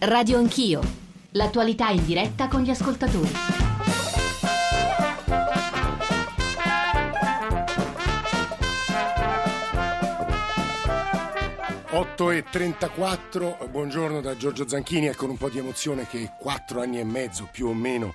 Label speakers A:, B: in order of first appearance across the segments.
A: Radio Anch'io. L'attualità in diretta con gli ascoltatori.
B: e 34, buongiorno da Giorgio Zanchini e con un po' di emozione che quattro anni e mezzo più o meno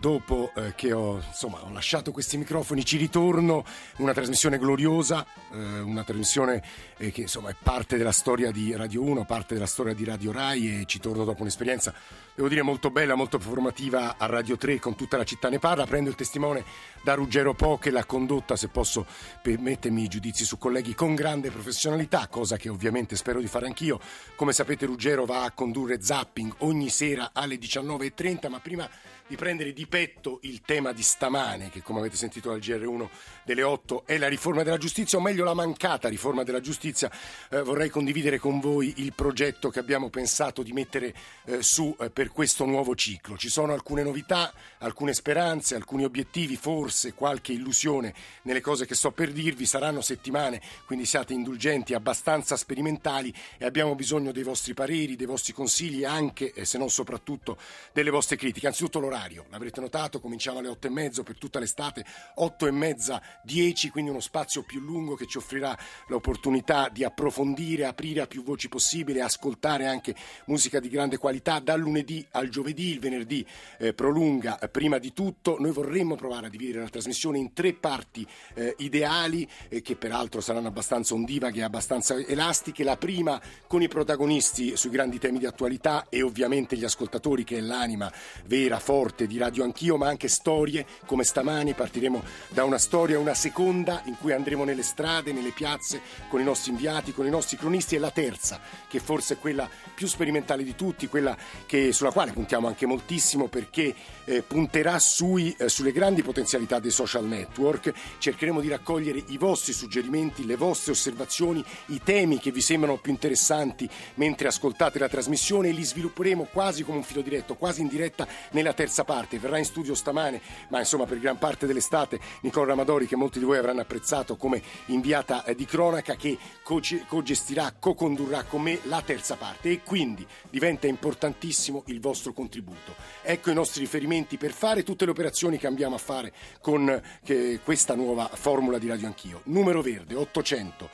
B: dopo eh, che ho, insomma, ho, lasciato questi microfoni ci ritorno, una trasmissione gloriosa, eh, una trasmissione eh, che insomma, è parte della storia di Radio 1, parte della storia di Radio Rai e ci torno dopo un'esperienza, devo dire, molto bella, molto formativa a Radio 3 con tutta la città ne parla. Prendo il testimone da Ruggero Po che l'ha condotta, se posso permettermi i giudizi su colleghi, con grande professionalità, cosa che ovviamente spero di fare anch'io. Come sapete Ruggero va a condurre Zapping ogni sera alle 19.30, ma prima di prendere di petto il tema di stamane, che come avete sentito dal GR1 delle 8 è la riforma della giustizia, o meglio la mancata riforma della giustizia. Eh, vorrei condividere con voi il progetto che abbiamo pensato di mettere eh, su eh, per questo nuovo ciclo. Ci sono alcune novità, alcune speranze, alcuni obiettivi, forse qualche illusione nelle cose che sto per dirvi. Saranno settimane, quindi siate indulgenti, abbastanza sperimentali e abbiamo bisogno dei vostri pareri, dei vostri consigli e anche, se non soprattutto, delle vostre critiche. Anzitutto l'orario orario. L'avrete notato, cominciava alle otto e mezzo per tutta l'estate, otto e mezza, dieci, quindi uno spazio più lungo che ci offrirà l'opportunità di approfondire, aprire a più voci possibile, ascoltare anche musica di grande qualità dal lunedì al giovedì, il venerdì eh, prolunga eh, prima di tutto. Noi vorremmo provare a dividere la trasmissione in tre parti eh, ideali, eh, che peraltro saranno abbastanza ondivaghe e abbastanza elastiche. La prima con i protagonisti sui grandi temi di attualità e ovviamente gli ascoltatori, che è l'anima vera, forte di Radio Anch'io, ma anche storie come stamani. Partiremo da una storia, una seconda in cui andremo nelle strade, nelle piazze con i nostri inviati, con i nostri cronisti e la terza, che forse è quella più sperimentale di tutti, quella che, sulla quale puntiamo anche moltissimo perché eh, punterà sui, eh, sulle grandi potenzialità dei social network. Cercheremo di raccogliere i vostri suggerimenti, le vostre osservazioni, i temi che vi sembrano più interessanti mentre ascoltate la trasmissione e li svilupperemo quasi come un filo diretto, quasi in diretta nella terza parte, verrà in studio stamane, ma insomma per gran parte dell'estate, Nicola Ramadori, che molti di voi avranno apprezzato come inviata eh, di cronaca, che co-gestirà, co-condurrà con me la terza parte e quindi diventa importantissimo il vostro contributo. Ecco i nostri riferimenti per fare tutte le operazioni che andiamo a fare con eh, questa nuova formula di Radio Anch'io. Numero verde 800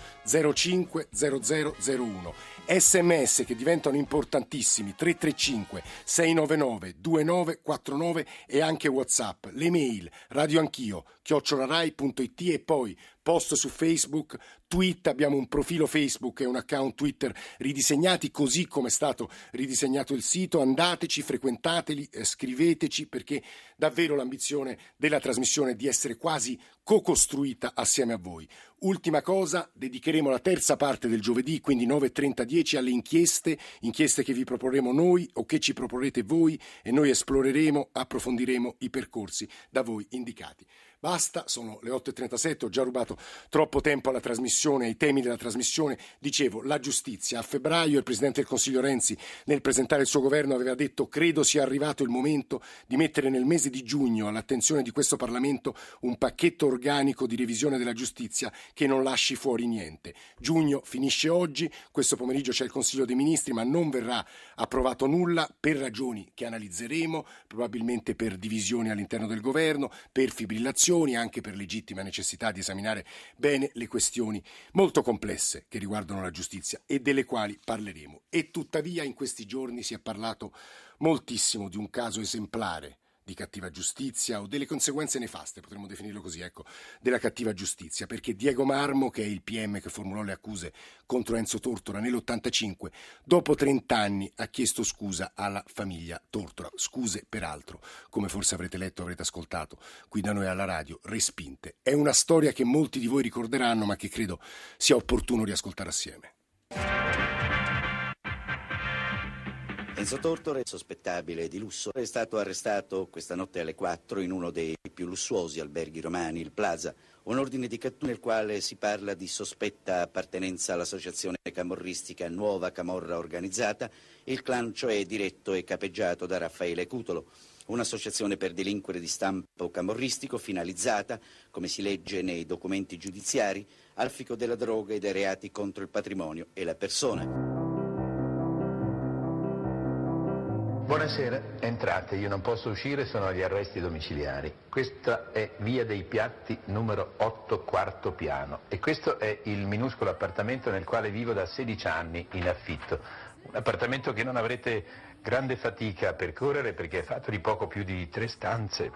B: 05 0001 sms che diventano importantissimi 335 699 2949 e anche whatsapp le mail radioanchio chiocciolarai.it e poi post su Facebook, tweet, abbiamo un profilo Facebook e un account Twitter ridisegnati così come è stato ridisegnato il sito, andateci, frequentateli, eh, scriveteci perché davvero l'ambizione della trasmissione è di essere quasi co-costruita assieme a voi. Ultima cosa, dedicheremo la terza parte del giovedì, quindi 9.30-10, alle inchieste, inchieste che vi proporremo noi o che ci proporrete voi e noi esploreremo, approfondiremo i percorsi da voi indicati. Basta, sono le 8.37, ho già rubato troppo tempo alla trasmissione, ai temi della trasmissione. Dicevo, la giustizia. A febbraio il Presidente del Consiglio Renzi, nel presentare il suo governo, aveva detto credo sia arrivato il momento di mettere nel mese di giugno all'attenzione di questo Parlamento un pacchetto organico di revisione della giustizia che non lasci fuori niente. Giugno finisce oggi, questo pomeriggio c'è il Consiglio dei Ministri, ma non verrà approvato nulla per ragioni che analizzeremo, probabilmente per divisioni all'interno del governo, per fibrillazione ragioni, anche per legittima necessità di esaminare bene le questioni molto complesse che riguardano la giustizia e delle quali parleremo. E tuttavia in questi giorni si è parlato moltissimo di un caso esemplare di cattiva giustizia o delle conseguenze nefaste, potremmo definirlo così, ecco, della cattiva giustizia, perché Diego Marmo, che è il PM che formulò le accuse contro Enzo Tortora nell'85, dopo 30 anni ha chiesto scusa alla famiglia Tortora. Scuse, peraltro, come forse avrete letto, avrete ascoltato qui da noi alla radio, respinte. È una storia che molti di voi ricorderanno, ma che credo sia opportuno riascoltare assieme.
C: Enzo Tortore, sospettabile di lusso, è stato arrestato questa notte alle 4 in uno dei più lussuosi alberghi romani, il Plaza, un ordine di cattura nel quale si parla di sospetta appartenenza all'associazione camorristica Nuova Camorra Organizzata, il clan cioè diretto e capeggiato da Raffaele Cutolo, un'associazione per delinquere di stampo camorristico finalizzata, come si legge nei documenti giudiziari, al fico della droga e dei reati contro il patrimonio e la persona.
D: Buonasera, entrate, io non posso uscire, sono agli arresti domiciliari. Questa è Via dei Piatti numero 8, quarto piano e questo è il minuscolo appartamento nel quale vivo da 16 anni in affitto. Un appartamento che non avrete grande fatica a percorrere perché è fatto di poco più di tre stanze.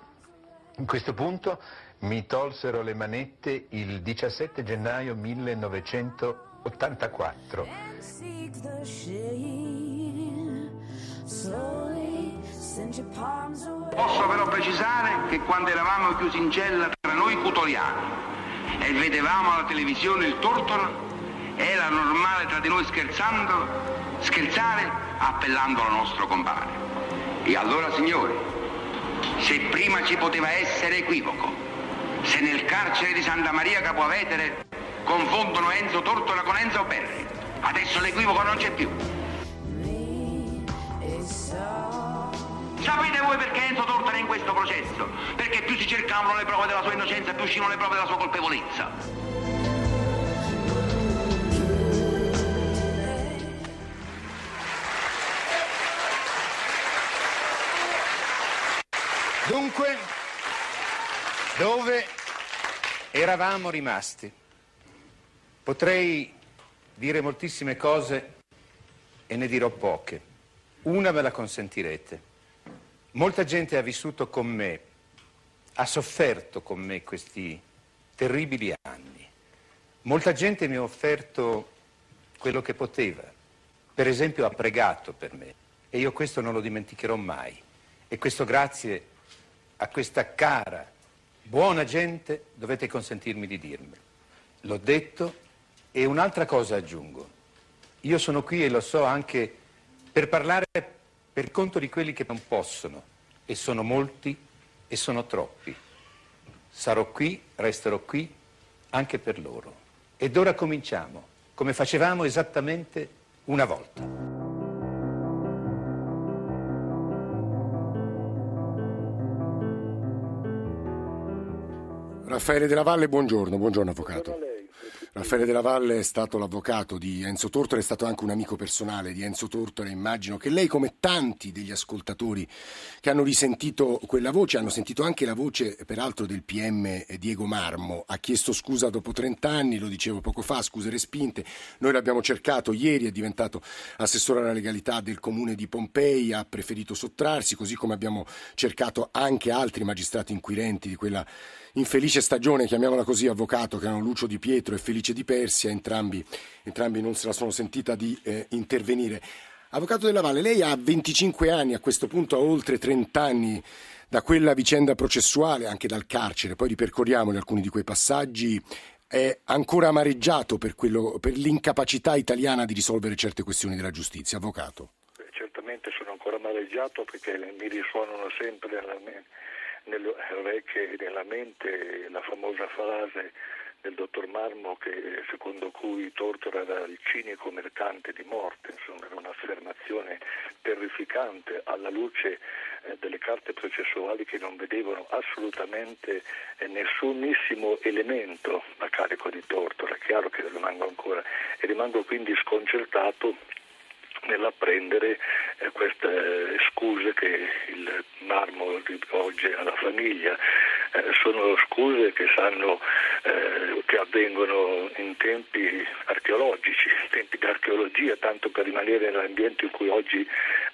D: In questo punto mi tolsero le manette il 17 gennaio 1984.
E: Posso però precisare che quando eravamo chiusi in cella tra noi cutoliani e vedevamo alla televisione il tortolo, era normale tra di noi scherzando, scherzare appellando al nostro compare. E allora signori, se prima ci poteva essere equivoco, se nel carcere di Santa Maria Capoavetere confondono Enzo Tortola con Enzo Berri, adesso l'equivoco non c'è più. Sapete voi perché Enzo Tortora è in questo processo? Perché più si cercavano le prove della sua innocenza, più uscivano le prove della sua colpevolezza.
F: Dunque, dove eravamo rimasti? Potrei dire moltissime cose e ne dirò poche. Una ve la consentirete. Molta gente ha vissuto con me, ha sofferto con me questi terribili anni. Molta gente mi ha offerto quello che poteva. Per esempio ha pregato per me e io questo non lo dimenticherò mai. E questo grazie a questa cara, buona gente dovete consentirmi di dirmelo. L'ho detto e un'altra cosa aggiungo. Io sono qui e lo so anche per parlare per conto di quelli che non possono, e sono molti e sono troppi. Sarò qui, resterò qui, anche per loro. Ed ora cominciamo, come facevamo esattamente una volta.
B: Raffaele Della Valle, buongiorno, buongiorno avvocato. Raffaele Della Valle è stato l'avvocato di Enzo Tortora, è stato anche un amico personale di Enzo Tortora. Immagino che lei, come tanti degli ascoltatori che hanno risentito quella voce, hanno sentito anche la voce, peraltro, del PM Diego Marmo. Ha chiesto scusa dopo 30 anni, lo dicevo poco fa, scuse respinte. Noi l'abbiamo cercato ieri, è diventato assessore alla legalità del comune di Pompei, ha preferito sottrarsi, così come abbiamo cercato anche altri magistrati inquirenti di quella infelice stagione, chiamiamola così, avvocato, che erano Lucio Di Pietro e Felice Di Persia, entrambi, entrambi non se la sono sentita di eh, intervenire. Avvocato della Valle, lei ha 25 anni, a questo punto ha oltre 30 anni da quella vicenda processuale, anche dal carcere, poi ripercorriamo alcuni di quei passaggi, è ancora amareggiato per, quello, per l'incapacità italiana di risolvere certe questioni della giustizia. Avvocato.
G: Certamente sono ancora amareggiato perché mi risuonano sempre nella nelle orecchie e nella mente la famosa frase del dottor Marmo che, secondo cui Tortora era il cinico mercante di morte, insomma era un'affermazione terrificante alla luce eh, delle carte processuali che non vedevano assolutamente eh, nessunissimo elemento a carico di Tortora, è chiaro che rimango ancora e rimango quindi sconcertato nell'apprendere eh, queste scuse che il marmo rivolge alla famiglia. Eh, sono scuse che, sanno, eh, che avvengono in tempi archeologici, tempi di archeologia, tanto per rimanere nell'ambiente in cui oggi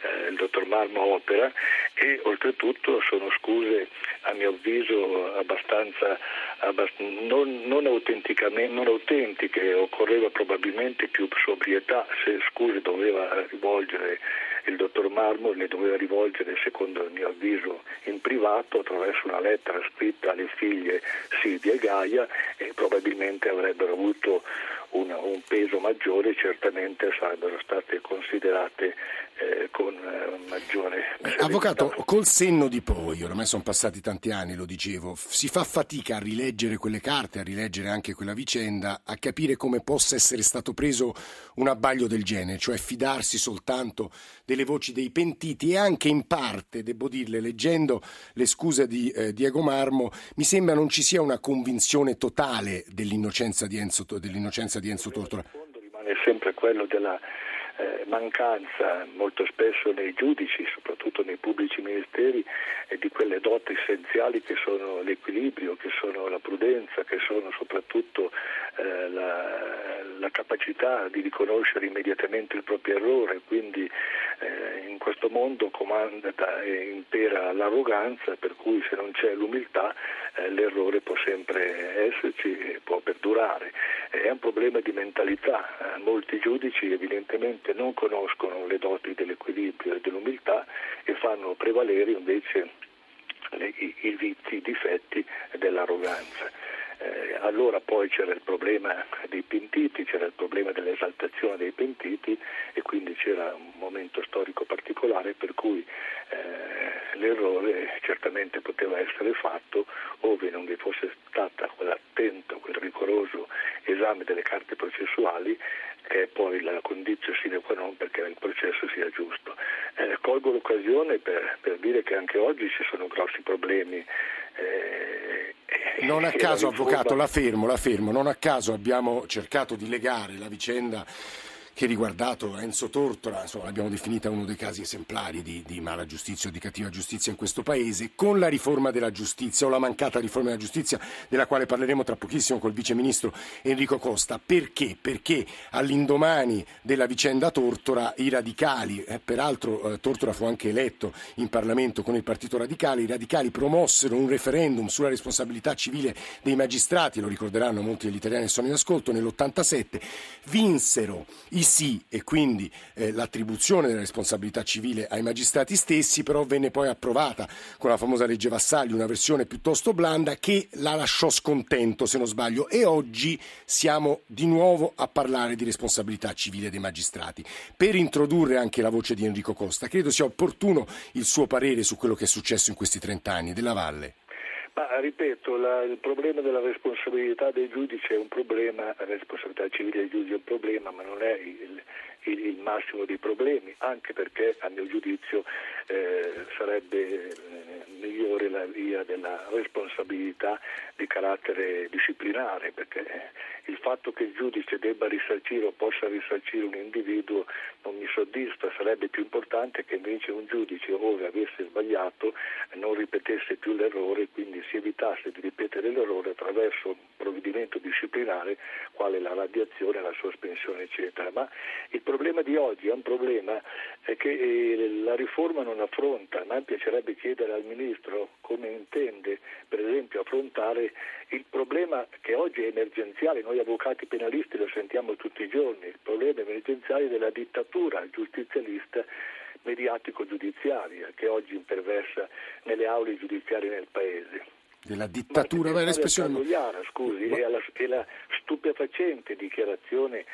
G: eh, il dottor Marmo opera e oltretutto sono scuse a mio avviso abbastanza, abbast- non, non, non, autentiche, occorreva probabilmente più sobrietà se scuse doveva rivolgere il dottor Marmo le doveva rivolgere, secondo il mio avviso, in privato attraverso una lettera scritta alle figlie Silvia e Gaia e probabilmente avrebbero avuto una, un peso maggiore, certamente sarebbero state considerate eh, con eh, maggiore
B: eh, Avvocato, col senno di poi, ormai sono passati tanti anni, lo dicevo, si fa fatica a rileggere quelle carte, a rileggere anche quella vicenda, a capire come possa essere stato preso un abbaglio del genere, cioè fidarsi soltanto delle voci dei pentiti e anche in parte, devo dirle, leggendo le scuse di eh, Diego Marmo, mi sembra non ci sia una convinzione totale dell'innocenza di Enzo, dell'innocenza di Enzo Tortora.
G: Il rimane sempre quello della eh, mancanza molto spesso nei giudici, soprattutto nei pubblici ministeri, eh, di quelle doti essenziali che sono l'equilibrio, che sono la prudenza, che sono soprattutto eh, la, la, capacità di riconoscere immediatamente il proprio errore, quindi eh, in questo mondo comanda e impera l'arroganza, per cui se non c'è l'umiltà eh, l'errore può sempre esserci e può perdurare. È un problema di mentalità, eh, molti giudici evidentemente non conoscono le doti dell'equilibrio e dell'umiltà e fanno prevalere invece i, i vizi, i difetti dell'arroganza. Eh, allora poi c'era il problema dei pentiti, c'era il problema dell'esaltazione dei pentiti e quindi c'era un momento storico particolare per cui eh, l'errore certamente poteva essere fatto ove non vi fosse stata quell'attento, quel rigoroso esame delle carte processuali che è poi la condizione sine qua non perché il processo sia giusto. Eh, colgo l'occasione per, per, dire che anche oggi ci sono grossi problemi.
B: Non a caso, avvocato, la fermo, la fermo, non a caso abbiamo cercato di legare la vicenda che riguardato Enzo Tortora, insomma, l'abbiamo definita uno dei casi esemplari di, di, mala giustizia o di cattiva giustizia in questo paese, con la riforma della giustizia o la mancata riforma della giustizia, della quale parleremo tra pochissimo col vice ministro Enrico Costa. Perché? Perché all'indomani della vicenda Tortora i radicali, eh, peraltro eh, Tortora fu anche eletto in Parlamento con il Partito Radicale, i radicali promossero un referendum sulla responsabilità civile dei magistrati, lo ricorderanno molti degli italiani che sono in ascolto, nell'87 vinsero i sì e quindi eh, l'attribuzione della responsabilità civile ai magistrati stessi, però venne poi approvata con la famosa legge Vassalli una versione piuttosto blanda che la lasciò scontento, se non sbaglio, e oggi siamo di nuovo a parlare di responsabilità civile dei magistrati. Per introdurre anche la voce di Enrico Costa, credo sia opportuno il suo parere su quello che è successo in questi trent'anni della Valle.
G: Ma ripeto, la, il problema della responsabilità dei giudici è un problema, la responsabilità civile dei giudici è un problema, ma non è il, il, il massimo dei problemi, anche perché a mio giudizio eh, sarebbe eh, migliore la via della responsabilità di carattere disciplinare, perché il fatto che il giudice debba risarcire o possa risarcire un individuo non mi soddisfa, sarebbe più importante che invece un giudice, ove avesse sbagliato, non ripetesse più l'errore e quindi si evitasse di ripetere l'errore attraverso un provvedimento disciplinare quale la radiazione, la sospensione, eccetera. Ma il problema di oggi è un problema che eh, la riforma non affronta. A me piacerebbe chiedere al Ministro come intende, per esempio, affrontare il problema che oggi è emergenziale. Noi avvocati penalisti lo sentiamo tutti i giorni, il problema emergenziale della dittatura giustizialista mediatico-giudiziaria che oggi imperversa nelle aule giudiziarie nel Paese
B: della dittatura, ma l'espressione...
G: Cagliara, scusi, ma... e, la, e la stupefacente dichiarazione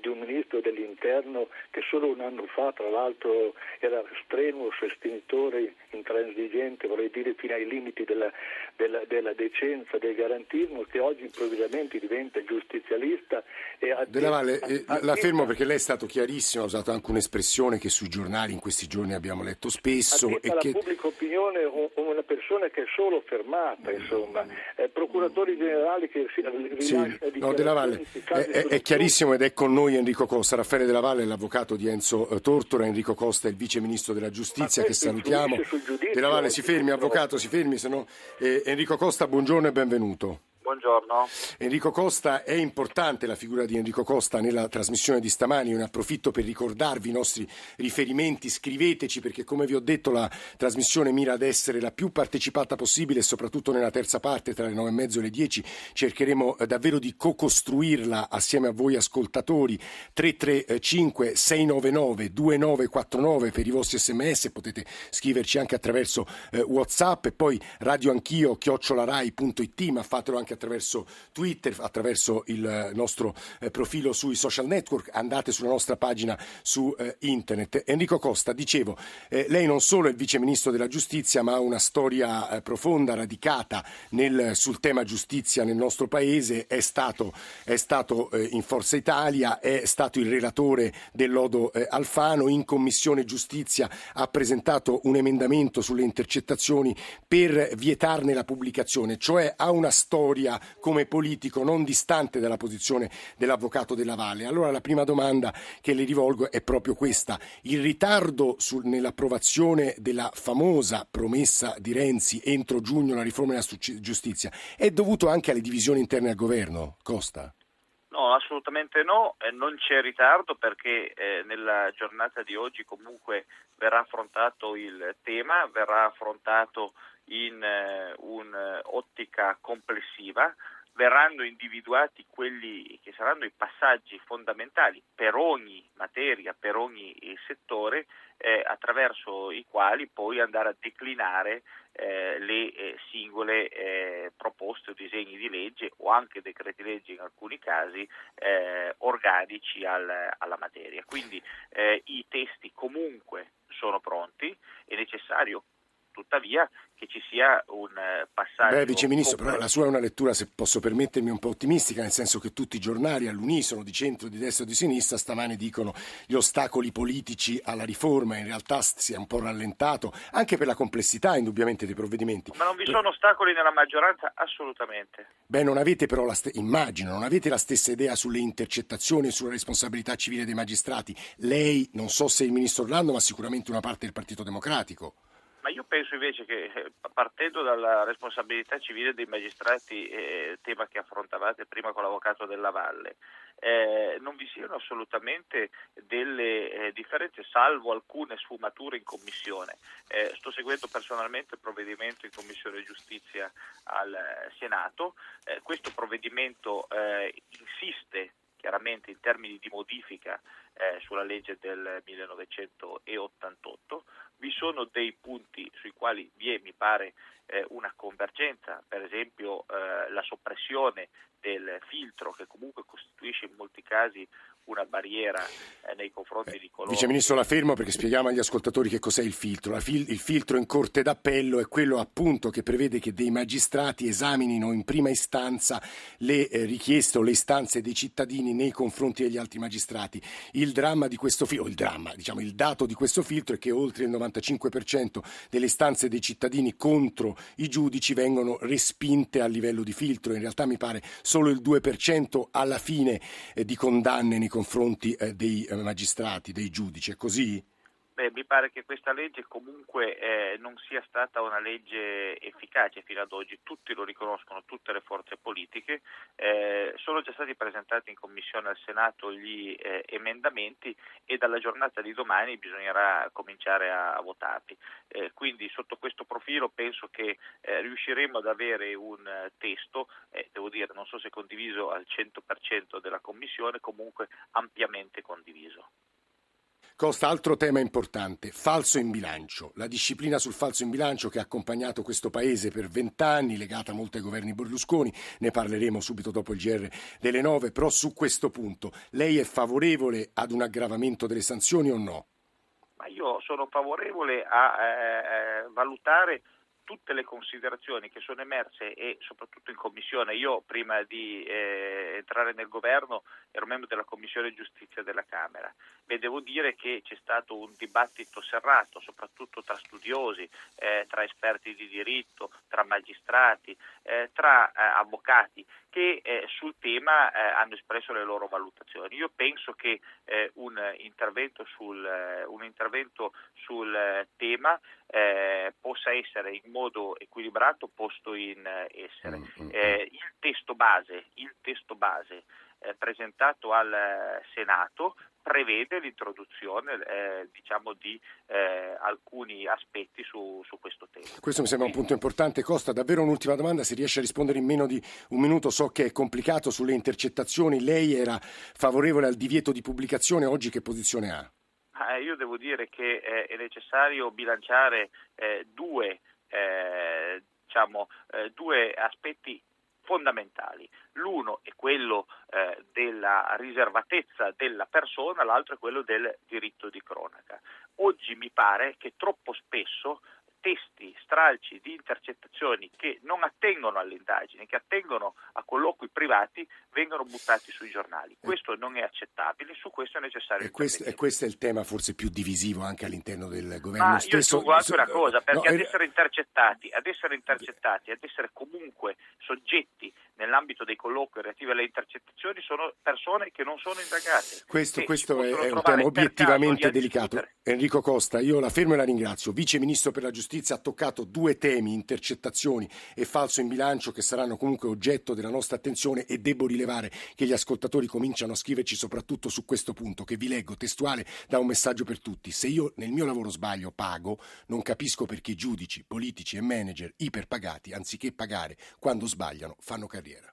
G: di un ministro dell'interno che solo un anno fa, tra l'altro, era strenuo sostenitore, intransigente, vorrei dire fino ai limiti della, della, della decenza, del garantismo, che oggi improvvisamente diventa giustizialista. E
B: ha Della Valle, eh, la fermo perché lei è stato chiarissimo, ha usato anche un'espressione che sui giornali in questi giorni abbiamo letto spesso.
G: E
B: la
G: che... pubblica opinione una persona che è solo fermata, insomma, eh, procuratori generali che si
B: sì, no, Della Valle, è, è, è chiarissimo ed è con noi Enrico Costa, Raffaele Della Valle è l'avvocato di Enzo eh, Tortora, Enrico Costa è il vice ministro della giustizia che salutiamo. Della Valle si fermi, avvocato si fermi, se no, eh, Enrico Costa buongiorno e benvenuto.
H: Buongiorno.
B: Enrico Costa, è importante la figura di Enrico Costa nella trasmissione di stamani, ne approfitto per ricordarvi i nostri riferimenti, scriveteci perché come vi ho detto la trasmissione mira ad essere la più partecipata possibile soprattutto nella terza parte tra le nove e mezzo e le dieci cercheremo eh, davvero di co-costruirla assieme a voi ascoltatori 335 699 2949 per i vostri sms, potete scriverci anche attraverso eh, Whatsapp e poi radio anch'io chiocciolarai.it ma fatelo anche attraverso Twitter, attraverso il nostro eh, profilo sui social network, andate sulla nostra pagina su eh, internet. Enrico Costa, dicevo, eh, lei non solo è il vice ministro della giustizia, ma ha una storia profonda, radicata nel, sul tema giustizia nel nostro paese, è stato, è stato in Forza Italia, è stato il relatore del lodo Alfano, in Commissione Giustizia ha presentato un emendamento sulle intercettazioni per vietarne la pubblicazione, cioè ha una storia storia come politico non distante dalla posizione dell'avvocato della Valle. Allora la prima domanda che le rivolgo è proprio questa. Il ritardo sul, nell'approvazione della famosa promessa di Renzi entro giugno la riforma della giustizia è dovuto anche alle divisioni interne al governo? Costa?
H: No, assolutamente no, eh, non c'è ritardo perché eh, nella giornata di oggi comunque verrà affrontato il tema, verrà affrontato in eh, un'ottica complessiva, verranno individuati quelli che saranno i passaggi fondamentali per ogni materia, per ogni eh, settore, eh, attraverso i quali poi andare a declinare eh, le eh, singole eh, proposte o disegni di legge o anche decreti legge in alcuni casi eh, organici al, alla materia. Quindi i testi comunque sono pronti, è necessario tuttavia che ci sia un eh, passaggio.
B: Beh, Vice Ministro, però la sua è una lettura, se posso permettermi, un po' ottimistica, nel senso che tutti i giornali all'unisono, di centro, di destra o di sinistra, stamane dicono gli ostacoli politici alla riforma, in realtà si è un po' rallentato, anche per la complessità indubbiamente dei provvedimenti.
H: Ma non vi sono ostacoli nella maggioranza? Assolutamente.
B: Beh, non avete però, la st- immagino, non avete la stessa idea sulle intercettazioni e sulla responsabilità civile dei magistrati. Lei, non so se il Ministro Orlando, ma sicuramente una parte del Partito Democratico.
H: Ma io penso invece che eh, partendo dalla responsabilità civile dei magistrati, eh, tema che affrontavate prima con l'avvocato della Valle, eh, non vi siano assolutamente delle eh, differenze, salvo alcune sfumature in commissione. Eh, sto seguendo personalmente il provvedimento in Commissione Giustizia al eh, Senato. questo provvedimento insiste chiaramente in termini di modifica eh, sulla legge del 1988. Vi sono dei punti sui quali vi è, mi pare, eh, una convergenza, per esempio eh, la soppressione del filtro che comunque costituisce in molti casi una barriera eh, nei confronti di coloro.
B: Vice Ministro, la fermo perché spieghiamo agli ascoltatori che cos'è il filtro. Fil- il filtro in corte d'appello è quello appunto che prevede che dei magistrati esaminino in prima istanza le eh, richieste o le istanze dei cittadini nei confronti degli altri magistrati. Il dramma di questo filtro, il dramma, diciamo il dato di questo filtro è che oltre il 95% delle istanze dei cittadini contro i giudici vengono respinte a livello di filtro. In realtà mi pare solo il 2% alla fine eh, di condanne nei confronti eh, dei eh, magistrati, dei giudici. È così?
H: Beh, mi pare che questa legge comunque eh, non sia stata una legge efficace fino ad oggi, tutti lo riconoscono, tutte le forze politiche, eh, sono già stati presentati in Commissione al Senato gli eh, emendamenti e dalla giornata di domani bisognerà cominciare a, a votarli. Eh, quindi sotto questo profilo penso che eh, riusciremo ad avere un testo, eh, devo dire non so se condiviso al 100% della Commissione, comunque ampiamente condiviso.
B: Costa, altro tema importante, falso in bilancio. La disciplina sul falso in bilancio che ha accompagnato questo Paese per vent'anni, legata molto ai governi Berlusconi, ne parleremo subito dopo il GR delle nove, però su questo punto lei è favorevole ad un aggravamento delle sanzioni o no?
H: Ma io sono favorevole a eh, eh valutare tutte le considerazioni che sono emerse e soprattutto in commissione, io prima di eh, entrare nel governo ero membro della commissione giustizia della Camera. E devo dire che c'è stato un dibattito serrato, soprattutto tra studiosi, eh, tra esperti di diritto, tra magistrati, eh, tra eh, avvocati che eh, sul tema eh, hanno espresso le loro valutazioni. Io penso che un intervento sul, un intervento sul tema possa essere in modo equilibrato posto in essere. Mm, mm, mm. il testo base, il testo base eh, presentato al eh, Senato prevede l'introduzione eh, diciamo di eh, alcuni aspetti su, su, questo tema.
B: Questo mi sembra un punto importante. Costa, davvero un'ultima domanda, se riesce a rispondere in meno di un minuto, so che è complicato sulle intercettazioni, lei era favorevole al divieto di pubblicazione, oggi che posizione ha?
H: Ah, io devo dire che eh, è necessario bilanciare eh, due, diciamo, due aspetti fondamentali. L'uno è quello eh, della riservatezza della persona, l'altro è quello del diritto di cronaca. Oggi mi pare che troppo spesso testi, stralci di intercettazioni che non attengono alle indagini, che attengono a colloqui privati, vengono buttati sui giornali. Questo non è accettabile, su questo è necessario.
B: E questo, e questo è il tema forse più divisivo anche all'interno del governo
H: Ma
B: stesso.
H: Io aggiungo anche una cosa, perché no, ad, essere intercettati, ad essere intercettati, ad essere comunque soggetti nell'ambito dei colloqui relativi alle intercettazioni sono persone che non sono indagate.
B: Questo, questo è, è un tema obiettivamente delicato. Enrico Costa, io la fermo e la ringrazio. Vice Ministro per la Giustizia ha toccato due temi, intercettazioni e falso in bilancio, che saranno comunque oggetto della nostra attenzione e devo rilevare che gli ascoltatori cominciano a scriverci soprattutto su questo punto, che vi leggo testuale da un messaggio per tutti. Se io nel mio lavoro sbaglio, pago, non capisco perché giudici, politici e manager iperpagati, anziché pagare quando sbagliano, fanno carriera.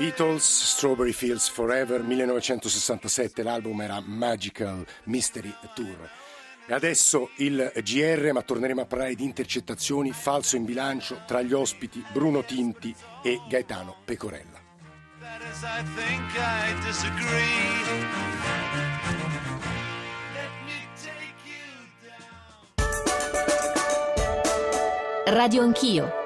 B: Beatles, Strawberry Fields Forever, 1967, l'album era Magical Mystery Tour. E adesso il GR, ma torneremo a parlare di intercettazioni, falso in bilancio tra gli ospiti Bruno Tinti e Gaetano Pecorella.
A: Radio Anch'io